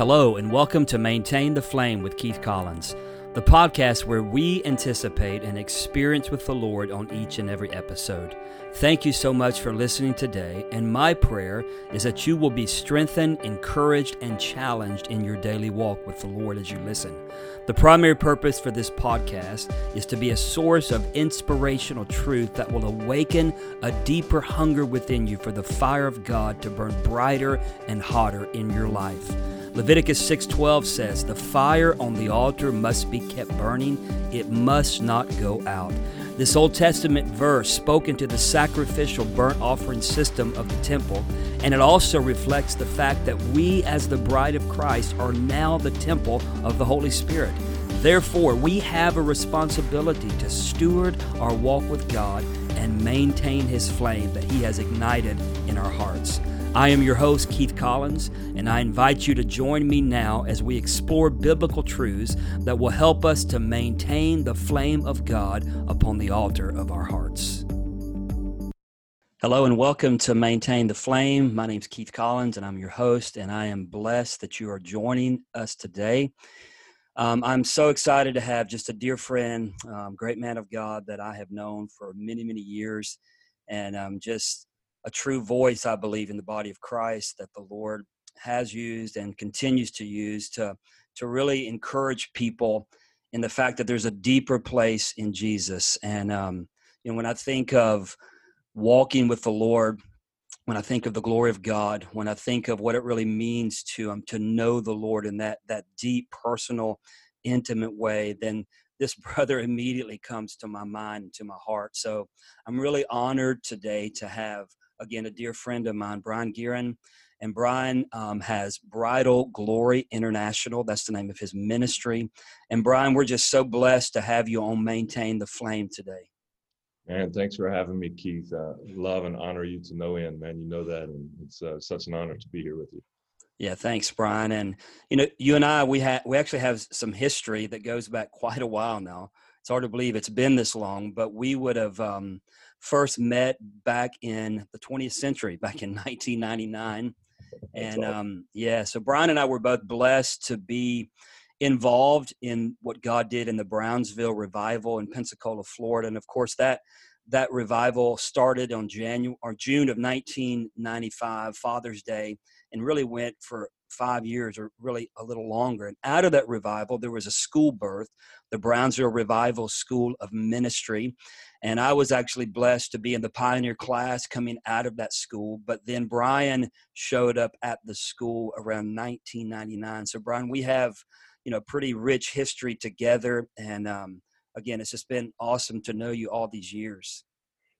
Hello, and welcome to Maintain the Flame with Keith Collins, the podcast where we anticipate an experience with the Lord on each and every episode. Thank you so much for listening today, and my prayer is that you will be strengthened, encouraged, and challenged in your daily walk with the Lord as you listen. The primary purpose for this podcast is to be a source of inspirational truth that will awaken a deeper hunger within you for the fire of God to burn brighter and hotter in your life. Leviticus 6:12 says, "The fire on the altar must be kept burning; it must not go out." This Old Testament verse spoke into the sacrificial burnt offering system of the temple, and it also reflects the fact that we, as the bride of Christ, are now the temple of the Holy Spirit. Therefore, we have a responsibility to steward our walk with God and maintain His flame that He has ignited in our hearts. I am your host, Keith Collins, and I invite you to join me now as we explore biblical truths that will help us to maintain the flame of God upon the altar of our hearts. Hello, and welcome to Maintain the Flame. My name is Keith Collins, and I'm your host, and I am blessed that you are joining us today. Um, I'm so excited to have just a dear friend, um, great man of God that I have known for many, many years, and um, just a true voice, I believe, in the body of Christ that the Lord has used and continues to use to to really encourage people in the fact that there's a deeper place in Jesus. And um, you know, when I think of walking with the Lord, when I think of the glory of God, when I think of what it really means to um, to know the Lord in that that deep, personal, intimate way, then this brother immediately comes to my mind and to my heart. So I'm really honored today to have again, a dear friend of mine, Brian Guerin. And Brian um, has Bridal Glory International. That's the name of his ministry. And Brian, we're just so blessed to have you on Maintain the Flame today. Man, thanks for having me, Keith. Uh, love and honor you to no end, man. You know that, and it's uh, such an honor to be here with you. Yeah, thanks, Brian. And you know, you and I, we have we actually have some history that goes back quite a while now. It's hard to believe it's been this long, but we would have um, first met back in the 20th century, back in 1999. And um, yeah, so Brian and I were both blessed to be involved in what God did in the Brownsville revival in Pensacola, Florida. And of course, that that revival started on January or June of 1995, Father's Day, and really went for five years or really a little longer. And out of that revival, there was a school birth, the Brownsville Revival School of Ministry. And I was actually blessed to be in the pioneer class coming out of that school. But then Brian showed up at the school around 1999. So, Brian, we have, you know, pretty rich history together. And um, again, it's just been awesome to know you all these years.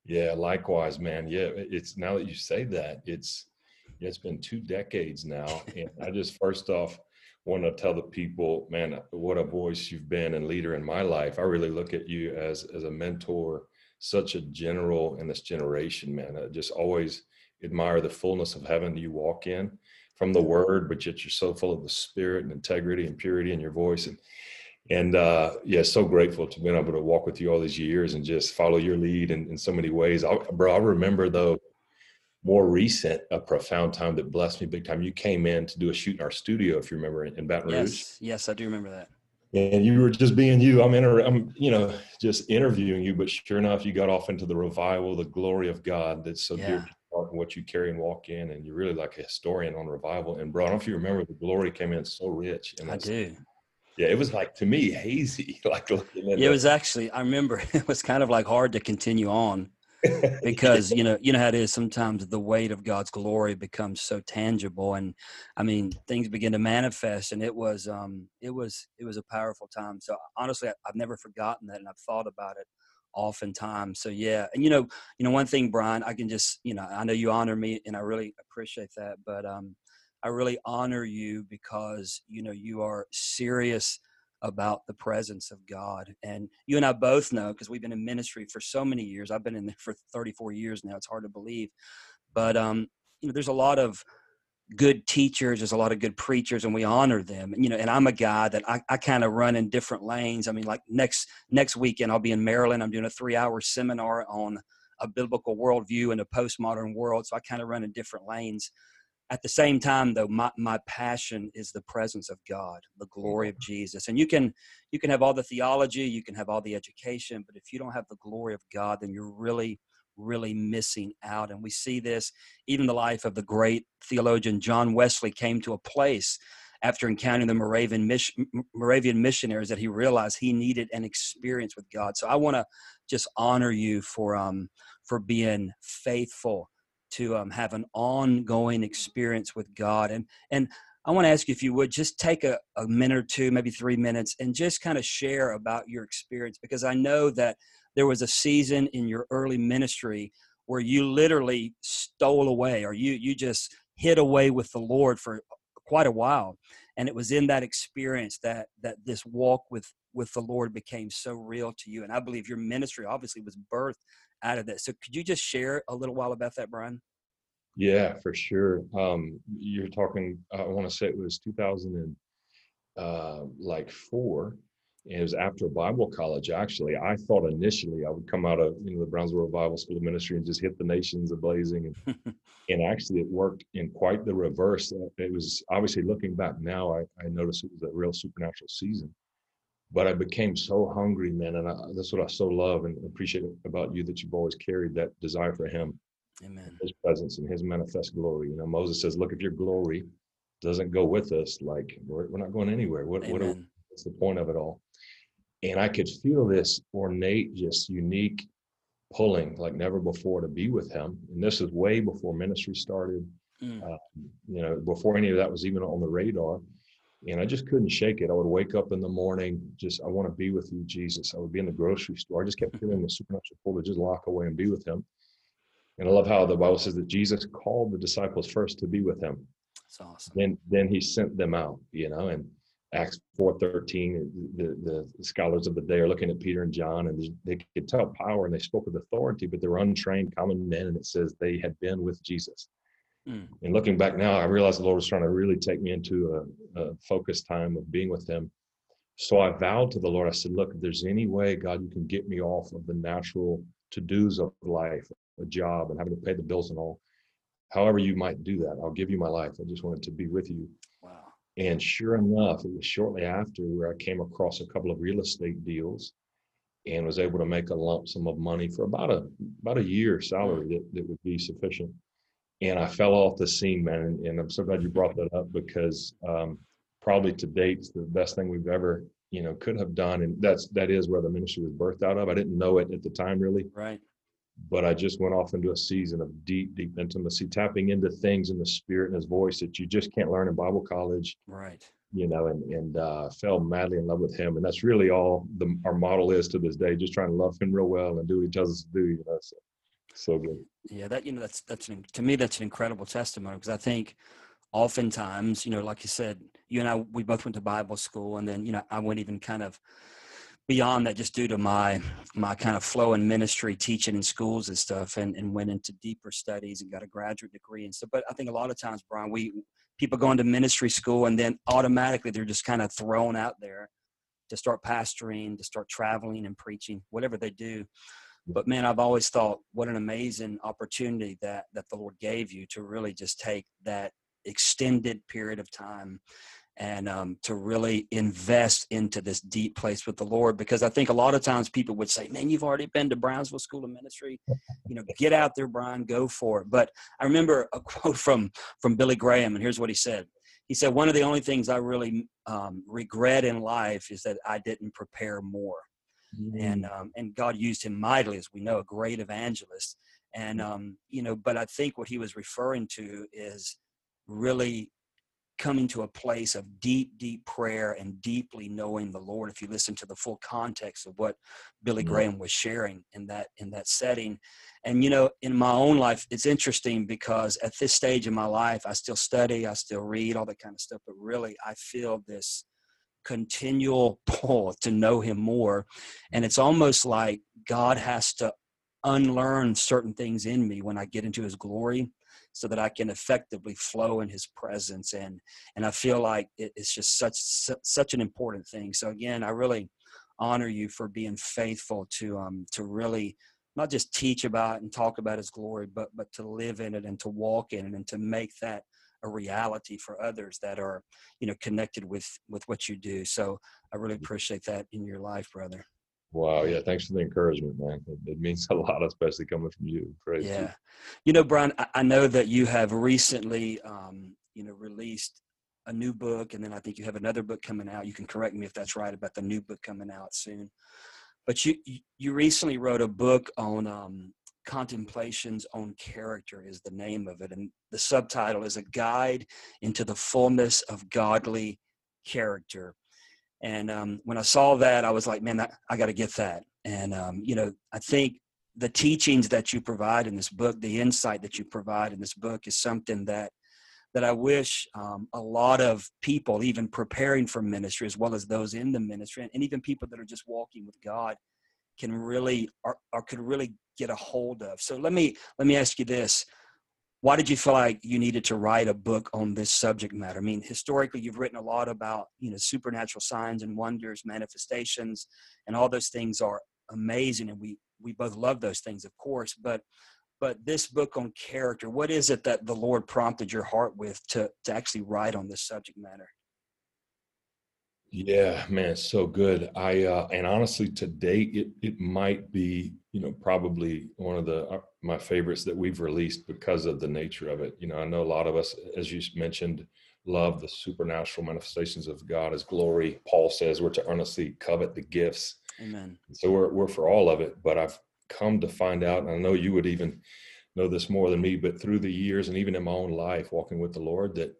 Yeah, likewise, man. Yeah, it's now that you say that, it's it's been two decades now. And I just first off want to tell the people, man, what a voice you've been and leader in my life. I really look at you as as a mentor, such a general in this generation, man. I just always admire the fullness of heaven you walk in from the word, but yet you're so full of the spirit and integrity and purity in your voice. And and uh, yeah, so grateful to being able to walk with you all these years and just follow your lead in, in so many ways. I, bro, I remember though more recent, a profound time that blessed me big time. You came in to do a shoot in our studio, if you remember, in Baton Rouge. Yes, yes, I do remember that. And you were just being you. I'm inter- I'm, you know, just interviewing you, but sure enough, you got off into the revival, the glory of God that's so yeah. dear to and what you carry and walk in, and you're really like a historian on revival. And bro, I don't know if you remember, the glory came in so rich. And I do. Yeah, it was like to me hazy. like yeah, it was actually. I remember it was kind of like hard to continue on because you know you know how it is sometimes the weight of god's glory becomes so tangible and i mean things begin to manifest and it was um it was it was a powerful time so honestly i've never forgotten that and i've thought about it oftentimes so yeah and you know you know one thing brian i can just you know i know you honor me and i really appreciate that but um i really honor you because you know you are serious about the presence of God. And you and I both know because we've been in ministry for so many years. I've been in there for 34 years now. It's hard to believe, but um, you know, there's a lot of good teachers. There's a lot of good preachers, and we honor them. And, you know, and I'm a guy that I, I kind of run in different lanes. I mean, like next next weekend, I'll be in Maryland. I'm doing a three hour seminar on a biblical worldview in a postmodern world. So I kind of run in different lanes. At the same time though my, my passion is the presence of god the glory of jesus. And you can you can have all the theology you can have all the education but if you don't have the glory of god then you're really really missing out. And we see this even the life of the great theologian john wesley came to a place after encountering the Moravian, Moravian missionaries that he realized he needed an experience with God. So I want to just honor you for um, for being faithful to um, have an ongoing experience with God. And and I want to ask you if you would just take a, a minute or two, maybe three minutes, and just kind of share about your experience because I know that there was a season in your early ministry where you literally stole away or you you just hid away with the Lord for quite a while. And it was in that experience that that this walk with with the Lord became so real to you. And I believe your ministry obviously was birthed out of this. So could you just share a little while about that, Brian? Yeah, for sure. Um, you're talking. I want to say it was 2000 and uh, like four. And it was after Bible college. Actually, I thought initially I would come out of you know the Brownsville Bible School of Ministry and just hit the nations ablazing, and, and actually it worked in quite the reverse. It was obviously looking back now, I, I noticed it was a real supernatural season but I became so hungry, man, and I, that's what I so love and appreciate about you that you've always carried that desire for Him, Amen. His presence and His manifest glory. You know, Moses says, "Look, if your glory doesn't go with us, like we're, we're not going anywhere. What, what are, what's the point of it all?" And I could feel this ornate, just unique pulling like never before to be with Him. And this is way before ministry started. Mm. Uh, you know, before any of that was even on the radar and I just couldn't shake it. I would wake up in the morning, just I want to be with you, Jesus. I would be in the grocery store. I just kept mm-hmm. feeling the supernatural pull to just lock away and be with Him. And I love how the Bible says that Jesus called the disciples first to be with Him. That's awesome. Then, then He sent them out. You know, and Acts four thirteen, the, the scholars of the day are looking at Peter and John, and they could tell power, and they spoke with authority, but they were untrained common men, and it says they had been with Jesus. Mm. And looking back now, I realized the Lord was trying to really take me into a, a focused time of being with Him. So I vowed to the Lord, I said, Look, if there's any way, God, you can get me off of the natural to dos of life, a job, and having to pay the bills and all, however you might do that, I'll give you my life. I just wanted to be with you. Wow. And sure enough, it was shortly after where I came across a couple of real estate deals and was able to make a lump sum of money for about a about a year salary that, that would be sufficient and I fell off the scene, man. And, and I'm so glad you brought that up because um, probably to date, it's the best thing we've ever, you know, could have done. And that's that is where the ministry was birthed out of. I didn't know it at the time, really. Right. But I just went off into a season of deep, deep intimacy, tapping into things in the spirit and his voice that you just can't learn in Bible college. Right. You know, and and uh, fell madly in love with him, and that's really all the our model is to this day. Just trying to love him real well and do what he tells us to do. You know, so so good. Yeah, that you know that's that's an, to me that's an incredible testimony because I think oftentimes you know like you said you and I we both went to Bible school and then you know I went even kind of beyond that just due to my my kind of flow in ministry teaching in schools and stuff and, and went into deeper studies and got a graduate degree and stuff but i think a lot of times brian we people go into ministry school and then automatically they're just kind of thrown out there to start pastoring to start traveling and preaching whatever they do but man i've always thought what an amazing opportunity that that the lord gave you to really just take that extended period of time and um, to really invest into this deep place with the lord. Because i think a lot of times people would say man you've already been to brownsville school of ministry. You know get out there brian. Go for it. But i remember a quote from from billy graham and here's what he said. He said one of the only things i really um, regret in life is that i didn't prepare more mm-hmm. and um, and God used him mightily, as we know, a great evangelist. And um, you know, but I think what he was referring to is really coming to a place of deep, deep prayer and deeply knowing the Lord. If you listen to the full context of what Billy mm-hmm. Graham was sharing in that in that setting, and you know, in my own life, it's interesting because at this stage in my life, I still study, I still read, all that kind of stuff. But really, I feel this continual pull to know him more. And it's almost like god has to unlearn certain things in me when i get into his glory so that i can effectively flow in his presence. And and i feel like it's just such such an important thing. So again i really honor you for being faithful to um to really not just teach about and talk about his glory but but to live in it and to walk in it and to make that a reality for others that are you know connected with with what you do. So i really appreciate that in your life brother. Wow yeah thanks for the encouragement man. It, it means a lot especially coming from you. Praise yeah. You. you know brian I, I, know that you have recently um you know released a new book and then i think you have another book coming out. You can correct me if that's right about the new book coming out soon. But you you recently wrote a book on um, contemplations on character is the name of it and the subtitle is a guide into the fullness of godly character. And um, when i saw that i was like man i, I got to get that. And um, you know i think the teachings that you provide in this book the insight that you provide in this book is something that that i wish um, a lot of people even preparing for ministry as well as those in the ministry and even people that are just walking with god can really or, or could really get a hold of. So let me let me ask you this. Why did you feel like you needed to write a book on this subject matter? I mean, historically, you've written a lot about you know supernatural signs and wonders, manifestations, and all those things are amazing, and we we both love those things, of course. But but this book on character, what is it that the Lord prompted your heart with to to actually write on this subject matter? Yeah, man, so good. I uh, and honestly, to date, it it might be you know probably one of the uh, my favorites that we've released because of the nature of it. You know, I know a lot of us, as you mentioned, love the supernatural manifestations of God as glory. Paul says we're to earnestly covet the gifts. Amen. So we're we're for all of it. But I've come to find out, and I know you would even know this more than me, but through the years and even in my own life, walking with the Lord, that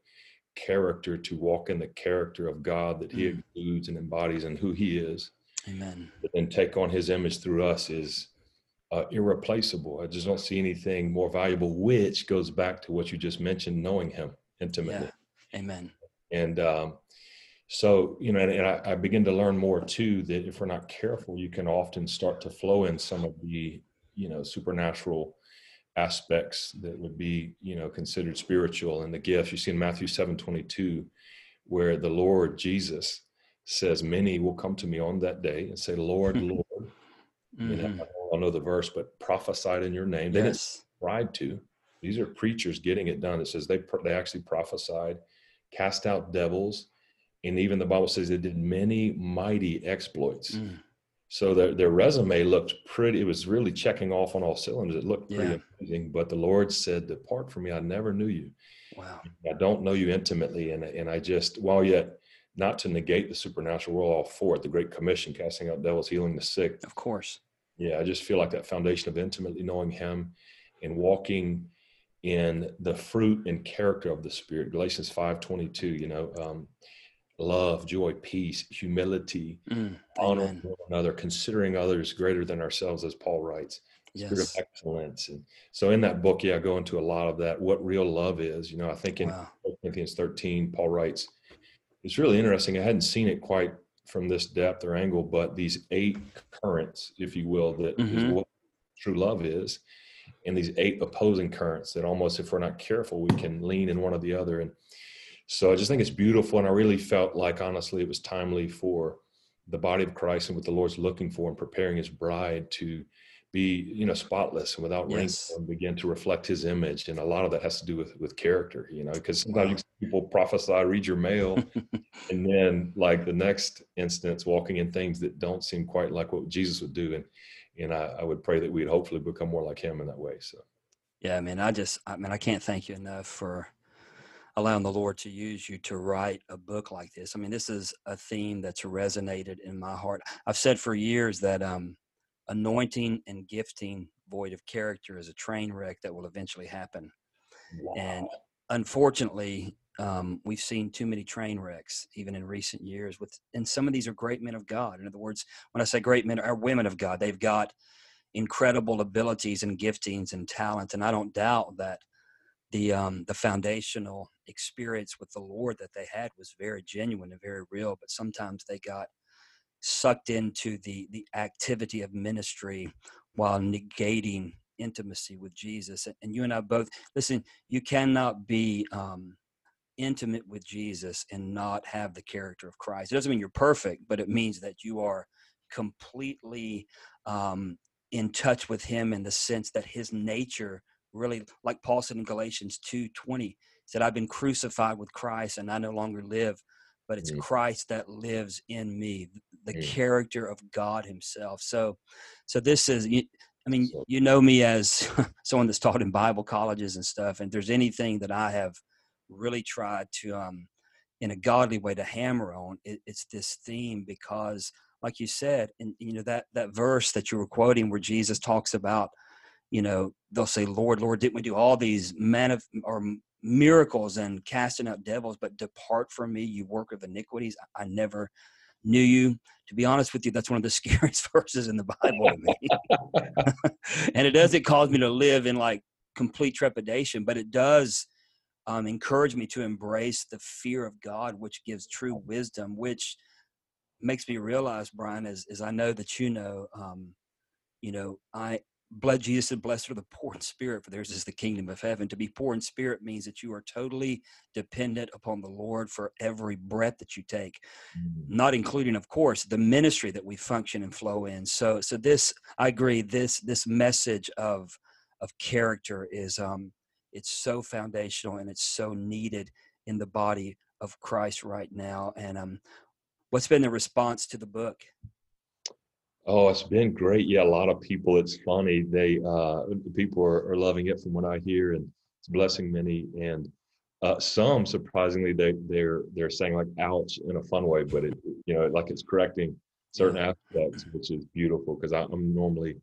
character to walk in the character of God that He mm. exudes and embodies and who He is. Amen. And take on His image through us is uh, irreplaceable. I just don't see anything more valuable, which goes back to what you just mentioned, knowing Him intimately. Yeah. Amen. And um, so, you know, and, and I, I begin to learn more too that if we're not careful, you can often start to flow in some of the, you know, supernatural aspects that would be you know considered spiritual and the gifts you see in matthew 7 22 where the lord jesus says many will come to me on that day and say lord lord mm-hmm. i don't know the verse but prophesied in your name they yes. didn't tried to these are preachers getting it done it says they they actually prophesied cast out devils and even the bible says they did many mighty exploits mm. So their, their resume looked pretty, it was really checking off on all cylinders. It looked pretty yeah. amazing. But the Lord said, Depart from me, I never knew you. Wow. I don't know you intimately. And, and I just, while yet not to negate the supernatural, we're all for it, the Great Commission, casting out devils, healing the sick. Of course. Yeah, I just feel like that foundation of intimately knowing Him and walking in the fruit and character of the Spirit. Galatians 5 22, you know, um, love, joy, peace, humility, mm, honor one another, considering others greater than ourselves, as Paul writes. Yes. Spirit of excellence. And so in that book, yeah, I go into a lot of that, what real love is. You know, I think in wow. Corinthians 13, Paul writes, it's really interesting. I hadn't seen it quite from this depth or angle, but these eight currents, if you will, that mm-hmm. is what true love is. And these eight opposing currents that almost, if we're not careful, we can lean in one or the other. And so I just think it's beautiful. And I really felt like, honestly, it was timely for the body of Christ and what the Lord's looking for and preparing his bride to be, you know, spotless and without yes. wrinkle and begin to reflect his image. And a lot of that has to do with, with character, you know, because sometimes wow. people prophesy, read your mail, and then like the next instance, walking in things that don't seem quite like what Jesus would do. And, and I, I would pray that we'd hopefully become more like him in that way. So. Yeah, I mean, I just, I mean, I can't thank you enough for allowing the Lord to use you to write a book like this. I mean, this is a theme that's resonated in my heart. I've said for years that um, anointing and gifting void of character is a train wreck that will eventually happen. Wow. And unfortunately, um, we've seen too many train wrecks even in recent years. With and some of these are great men of God. In other words, when I say great men, are women of God. They've got incredible abilities and giftings and talent, and I don't doubt that the um, the foundational experience with the Lord that they had was very genuine and very real. But sometimes they got sucked into the the activity of ministry while negating intimacy with Jesus. And you and I both listen. You cannot be um, intimate with Jesus and not have the character of Christ. It doesn't mean you're perfect, but it means that you are completely um, in touch with Him in the sense that His nature really like paul said in galatians 2.20 said, I've been crucified with Christ and I no longer live, but it's mm. Christ that lives in me, the mm. character of God Himself. So, so this is, I mean, you know me as someone that's taught in Bible colleges and stuff. And there's anything that I have really tried to, um, in a godly way, to hammer on, it, it's this theme because, like you said, and you know that that verse that you were quoting, where Jesus talks about, you know, they'll say, "Lord, Lord, didn't we do all these man of or miracles and casting out devils? But depart from me, you work of iniquities. I, I never." knew you. To be honest with you, that's one of the scariest verses in the Bible to me. and it doesn't cause me to live in like complete trepidation, but it does um, encourage me to embrace the fear of God, which gives true wisdom, which makes me realize, Brian, as, as I know that you know, um, you know, I blood Jesus said, Blessed are the poor in spirit, for theirs is the kingdom of heaven. To be poor in spirit means that you are totally dependent upon the Lord for every breath that you take, mm-hmm. not including, of course, the ministry that we function and flow in. So so this I agree, this this message of of character is um it's so foundational and it's so needed in the body of Christ right now. And um what's been the response to the book? Oh, it's been great. Yeah, a lot of people. It's funny. They uh, people are, are loving it from what I hear, and it's blessing many. And uh, some, surprisingly, they they're they're saying like "ouch" in a fun way, but it you know like it's correcting certain aspects, which is beautiful. Because I'm normally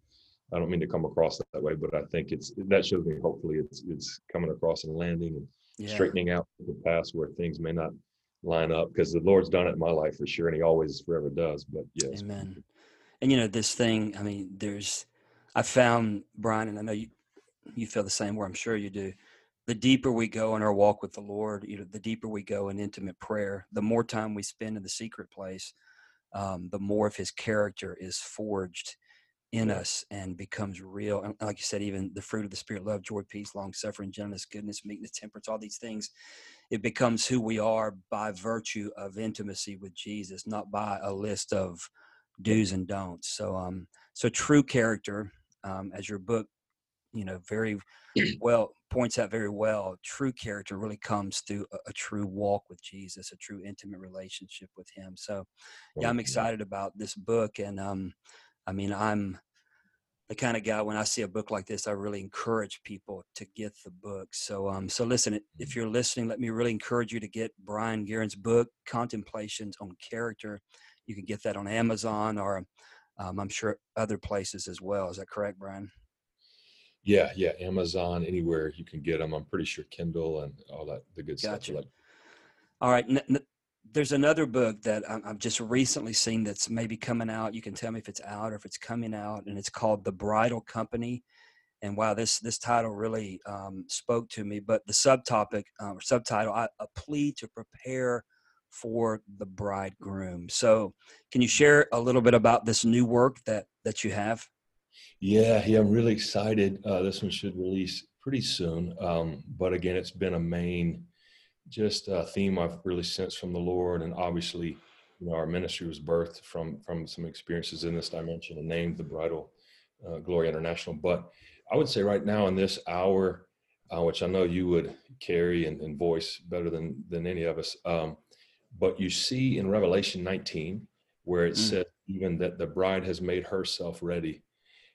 I don't mean to come across that way, but I think it's that shows me hopefully it's it's coming across and landing and yeah. straightening out the past where things may not line up because the Lord's done it in my life for sure, and He always forever does. But yes, Amen and you know this thing i mean there's i found brian and i know you you feel the same way i'm sure you do the deeper we go in our walk with the lord you know the deeper we go in intimate prayer the more time we spend in the secret place um, the more of his character is forged in us and becomes real. And like you said even the fruit of the spirit love joy peace long suffering gentleness goodness meekness temperance all these things it becomes who we are by virtue of intimacy with jesus not by a list of do's and don'ts. So, um, so true character, um, as your book, you know, very well points out very well. True character really comes through a, a true walk with Jesus, a true intimate relationship with Him. So, yeah, I'm excited about this book, and um, I mean, I'm the kind of guy when I see a book like this, I really encourage people to get the book. So, um, so listen, if you're listening, let me really encourage you to get Brian Guerin's book, Contemplations on Character. You can get that on Amazon or um, I'm sure other places as well. Is that correct, Brian? Yeah, yeah, Amazon, anywhere you can get them. I'm pretty sure Kindle and all that, the good gotcha. stuff. All right. N- n- there's another book that I've just recently seen that's maybe coming out. You can tell me if it's out or if it's coming out, and it's called The Bridal Company. And wow, this this title really um, spoke to me. But the subtopic uh, or subtitle, I, a plea to prepare for the bridegroom. So, can you share a little bit about this new work that that you have? Yeah, yeah, I'm really excited. Uh, this one should release pretty soon. Um, but again, it's been a main just a theme I've really sensed from the Lord, and obviously, you know, our ministry was birthed from from some experiences in this dimension, and named the Bridal uh, Glory International. But I would say right now in this hour, uh, which I know you would carry and, and, voice better than than any of us. Um, but you see in Revelation 19, where it mm. says even that the bride has made herself ready.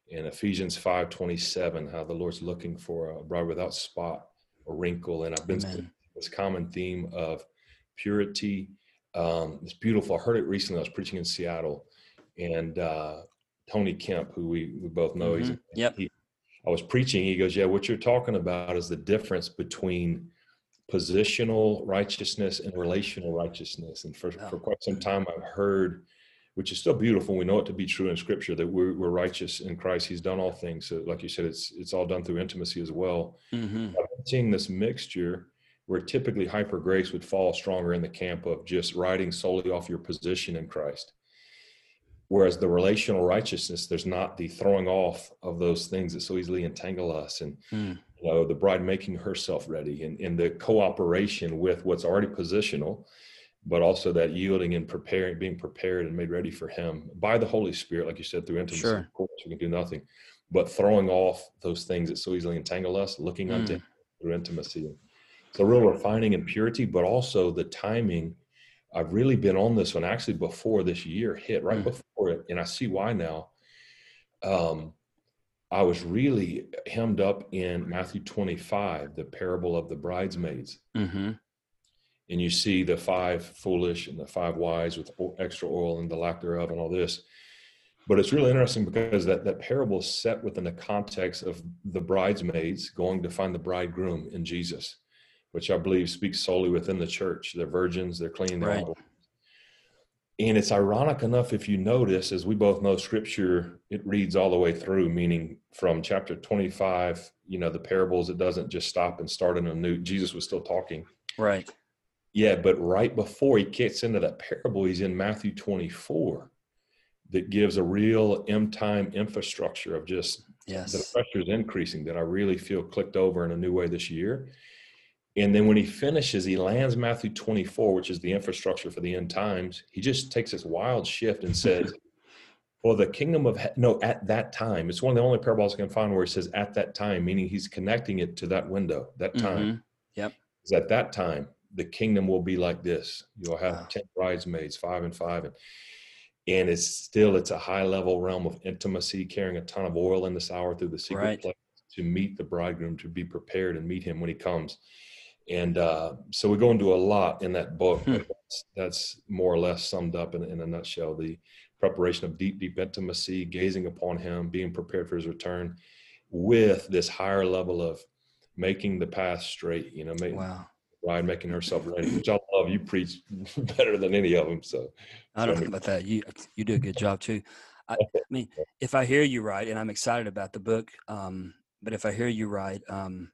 In Ephesians 5 27, how the Lord's looking for a bride without spot or wrinkle. And I've been Amen. this common theme of purity. Um, it's beautiful. I heard it recently. I was preaching in Seattle, and uh, Tony Kemp, who we, we both know, mm-hmm. he's yep. He, I was preaching. He goes, "Yeah, what you're talking about is the difference between positional righteousness and relational righteousness. And for, oh. for quite some time, I've heard, which is still beautiful. We know it to be true in Scripture that we're, we're righteous in Christ. He's done all things. So, like you said, it's it's all done through intimacy as well. Mm-hmm. I've seeing this mixture where typically hyper grace would fall stronger in the camp of just riding solely off your position in Christ. Whereas the relational righteousness, there's not the throwing off of those things that so easily entangle us. And mm you know, the bride making herself ready and, in the cooperation with what's already positional, but also that yielding and preparing, being prepared and made ready for him by the Holy Spirit, like you said, through intimacy. Sure. Of course, we can do nothing, but throwing off those things that so easily entangle us, looking mm. unto through intimacy. a real refining and purity, but also the timing. I've really been on this one actually before this year hit, right mm. before it, and I see why now. Um, I was really hemmed up in Matthew 25, the parable of the bridesmaids. Mm-hmm. And you see the five foolish and the five wise with extra oil and the lack thereof and all this. But it's really interesting because that, that parable is set within the context of the bridesmaids going to find the bridegroom in Jesus, which I believe speaks solely within the church. They're virgins, they're clean, they're right. And it's ironic enough if you notice, as we both know, scripture, it reads all the way through, meaning from chapter 25, you know, the parables, it doesn't just stop and start in a new, Jesus was still talking. Right. Yeah, but right before he gets into that parable, he's in Matthew 24 that gives a real M time infrastructure of just yes. the pressure is increasing that I really feel clicked over in a new way this year. And then when he finishes, he lands Matthew 24, which is the infrastructure for the end times. He just takes this wild shift and says, Well, the kingdom of, no, at that time, it's one of the only parables I can find where he says at that time, meaning he's connecting it to that window, that time. Mm-hmm. Yep. Is at that time, the kingdom will be like this. You'll have wow. 10 bridesmaids, five and five. And, and it's still, it's a high level realm of intimacy, carrying a ton of oil in this hour through the secret right. place to meet the bridegroom, to be prepared and meet him when he comes and uh, so we go into a lot in that book. Hmm. That's, that's, more or less summed up in, in, a nutshell: the preparation of deep, deep intimacy, gazing upon Him, being prepared for His return, with this higher level of making the path straight. You know, making wow. bride making herself ready, which I love. You preach better than any of them. So I don't know about that. You you do a good job too. I, I, mean, if I hear you right, and I'm excited about the book, um, but if I hear you right, um,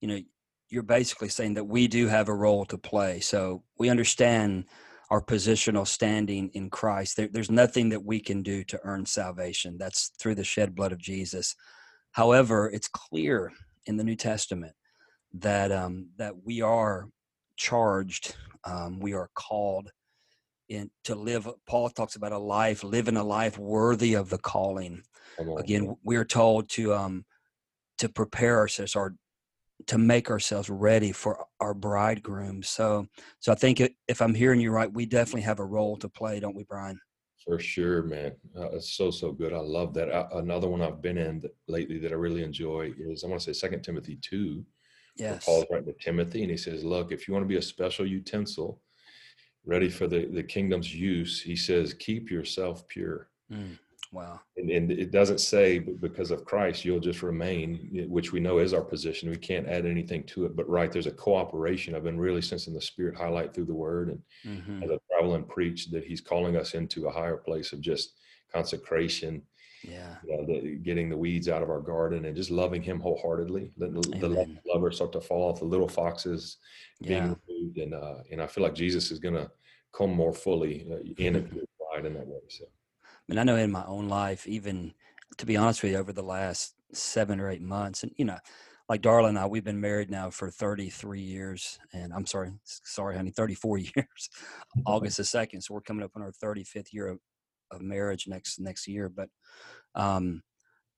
you know, you're basically saying that we do have a role to play. So we understand our positional standing in Christ. There, there's nothing that we can do to earn salvation. That's through the shed blood of Jesus. However, it's clear in the New Testament that um, that we are charged, um, we are called in to live. Paul talks about a life, living a life worthy of the calling. Again, we are told to um, to prepare ourselves, or to make ourselves ready for our bridegroom. So, so I think if I'm hearing you right, we definitely have a role to play, don't we, Brian? For sure, man. Uh, it's so so good. I love that. Uh, another one I've been in that lately that I really enjoy is I want to say Second Timothy two. Yes. Paul's writing to Timothy, and he says, "Look, if you want to be a special utensil, ready for the the kingdom's use, he says, keep yourself pure." Mm. Wow. And, and, it doesn't say because of Christ, you'll just remain, which we know is our position. We can't add anything to it. But right, there's a cooperation. I've been really sensing the Spirit highlight through the word and mm-hmm. as I travel and preach that He's calling us into a higher place of just consecration. Yeah. You know, the, getting the weeds out of our garden and just loving Him wholeheartedly. Letting the, the lover start to fall off, the little foxes being yeah. removed. And, uh, and I feel like Jesus is going to come more fully uh, in and through in that way. So mean, I know in my own life, even to be honest with you, over the last seven or eight months, and you know, like Darla and I, we've been married now for 33 years, and I'm sorry, sorry, honey, 34 years. August the second, so we're coming up on our 35th year of, of marriage next next year. But, um,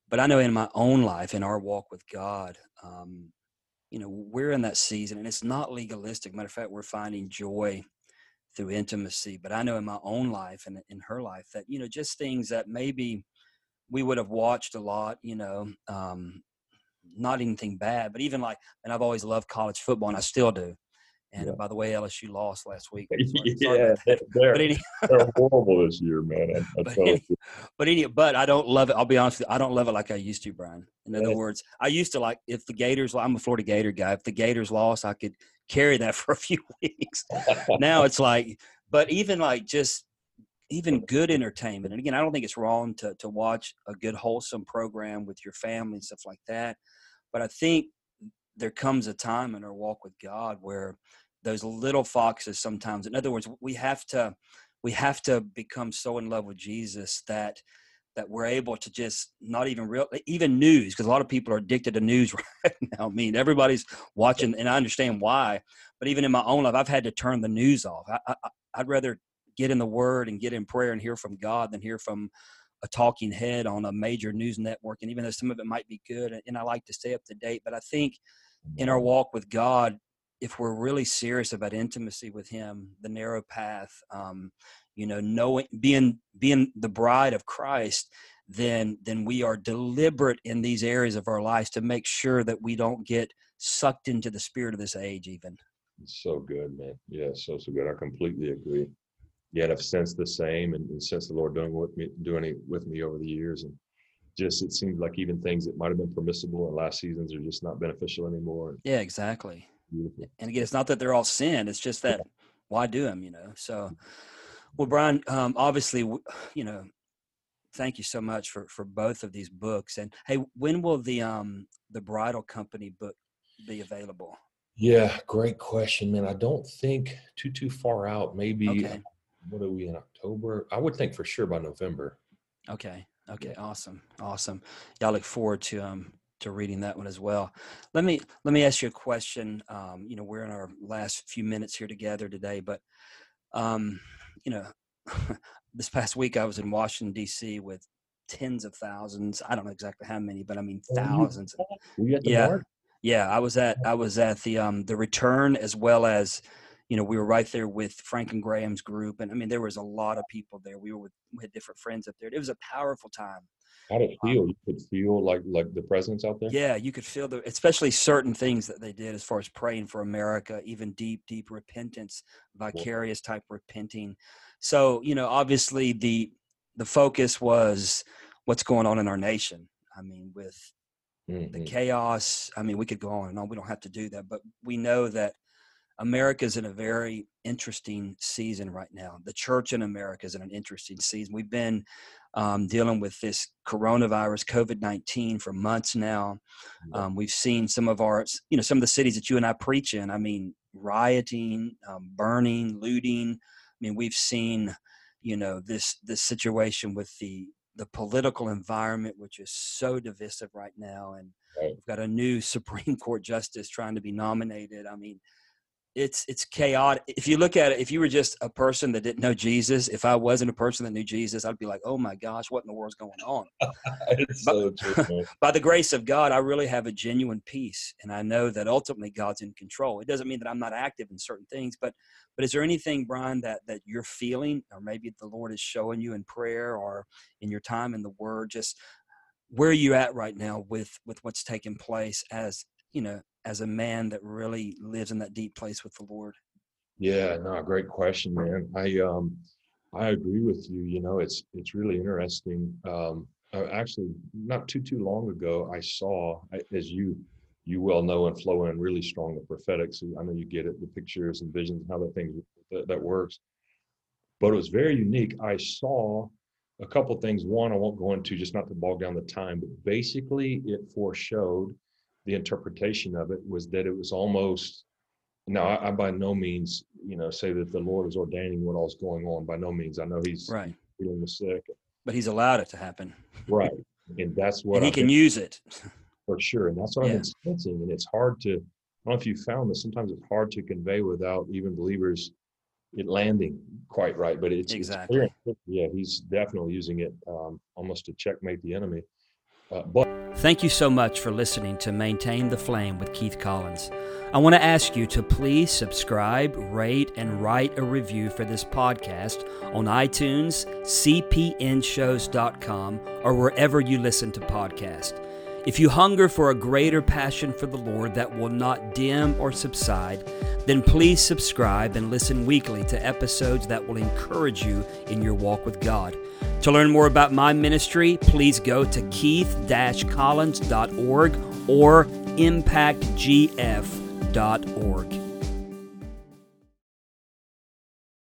but I know in my own life, in our walk with God, um, you know, we're in that season, and it's not legalistic. Matter of fact, we're finding joy through intimacy. But I know in my own life and in her life that, you know, just things that maybe we would have watched a lot, you know, um, not anything bad, but even like, and I've always loved college football and I still do. And yeah. by the way, LSU lost last week. Sorry, yeah, they're, any, they're horrible this year, man. I, I but, any, but, any, but I don't love it. I'll be honest with you. I don't love it like I used to, Brian. In yeah. other words, I used to like if the Gators. I'm a Florida Gator guy. If the Gators lost, I could carry that for a few weeks. now it's like, but even like just even good entertainment. And again, I don't think it's wrong to to watch a good wholesome program with your family and stuff like that. But I think there comes a time in our walk with God where those little foxes sometimes in other words we have to we have to become so in love with jesus that that we're able to just not even real even news because a lot of people are addicted to news right now. I mean everybody's watching and i understand why but even in my own life i've had to turn the news off. I, I, i'd rather get in the word and get in prayer and hear from god than hear from a talking head on a major news network and even though some of it might be good and i like to stay up to date but i think in our walk with god if we're really serious about intimacy with him the narrow path um, you know knowing being being the bride of christ then then we are deliberate in these areas of our lives to make sure that we don't get sucked into the spirit of this age even. So good man. Yeah so so good. I completely agree. Yet i've sensed the same and, and sensed the lord doing with me doing it with me over the years. And just it seems like even things that might have been permissible in last seasons are just not beneficial anymore. Yeah exactly. Beautiful. and again it's not that they're all sin it's just that yeah. why do them you know? So mm-hmm. Well brian um, obviously you know thank you so much for for both of these books. And hey, when will the um the bridal company book be available? Yeah, great question, man. I don't think too too far out. Maybe okay. what are we in October? I would think for sure by November. Okay. Okay. Awesome. Awesome. Y'all look forward to um to reading that one as well. Let me let me ask you a question. Um, you know, we're in our last few minutes here together today, but um, you know, this past week I was in Washington D.C. with tens of thousands. I don't know exactly how many, but I mean oh, thousands. yeah, yeah. I was at I was at the um the return as well as you know we were right there with Franklin Graham's group, and I mean there was a lot of people there. We were with we had different friends up there. It was a powerful time. How did it feel? Um, you could feel like like the presence out there. Yeah, you could feel the, especially certain things that they did as far as praying for America, even deep, deep repentance, vicarious type repenting. So, you know, obviously the the focus was what's going on in our nation. I mean, with mm-hmm. the chaos. I mean, we could go on and on. We don't have to do that, but we know that America is in a very interesting season right now. The church in America is in an interesting season. We've been um, dealing with this coronavirus, COVID nineteen, for months now. Um, we've seen some of our, you know, some of the cities that you and I preach in. I mean, rioting, um, burning, looting. I mean, we've seen, you know, this this situation with the the political environment, which is so divisive right now, and right. we've got a new Supreme Court justice trying to be nominated. I mean, it's it's chaotic. If you look at it, if you were just a person that didn't know Jesus, if I wasn't a person that knew Jesus, I'd be like, "Oh my gosh, what in the world's going on?" so true, by the grace of God, I really have a genuine peace, and I know that ultimately God's in control. It doesn't mean that I'm not active in certain things, but but is there anything, Brian, that that you're feeling, or maybe the Lord is showing you in prayer or in your time in the Word, just where are you at right now with with what's taking place as you know as a man that really lives in that deep place with the Lord? Yeah, no, great question, man. I um I agree with you. You know, it's it's really interesting. Um, actually, not too too long ago, I saw as you you well know and flow in really strong the prophetic. So I know you get it, the pictures and visions, how that thing that, that works. But it was very unique. I saw a couple things. One, I won't go into just not to bog down the time, but basically it foreshowed the interpretation of it was that it was almost now I, I, by no means you know say that the lord is ordaining what all's going on by no means. I know he's right. healing the sick. But he's allowed it to happen. Right. And that's what and he I've can been, use it. For sure. And that's what yeah. i've been sensing. And it's hard to i don't know if you found this sometimes it's hard to convey without even believers it landing quite right but it's exactly. it's yeah he's definitely using it um, almost to checkmate the enemy. Uh, but Thank you so much for listening to Maintain the Flame with Keith Collins. I want to ask you to please subscribe, rate, and write a review for this podcast on iTunes, cpnshows.com, or wherever you listen to podcasts. If you hunger for a greater passion for the Lord that will not dim or subside, then please subscribe and listen weekly to episodes that will encourage you in your walk with God. To learn more about my ministry, please go to keith-collins.org or impactgf.org.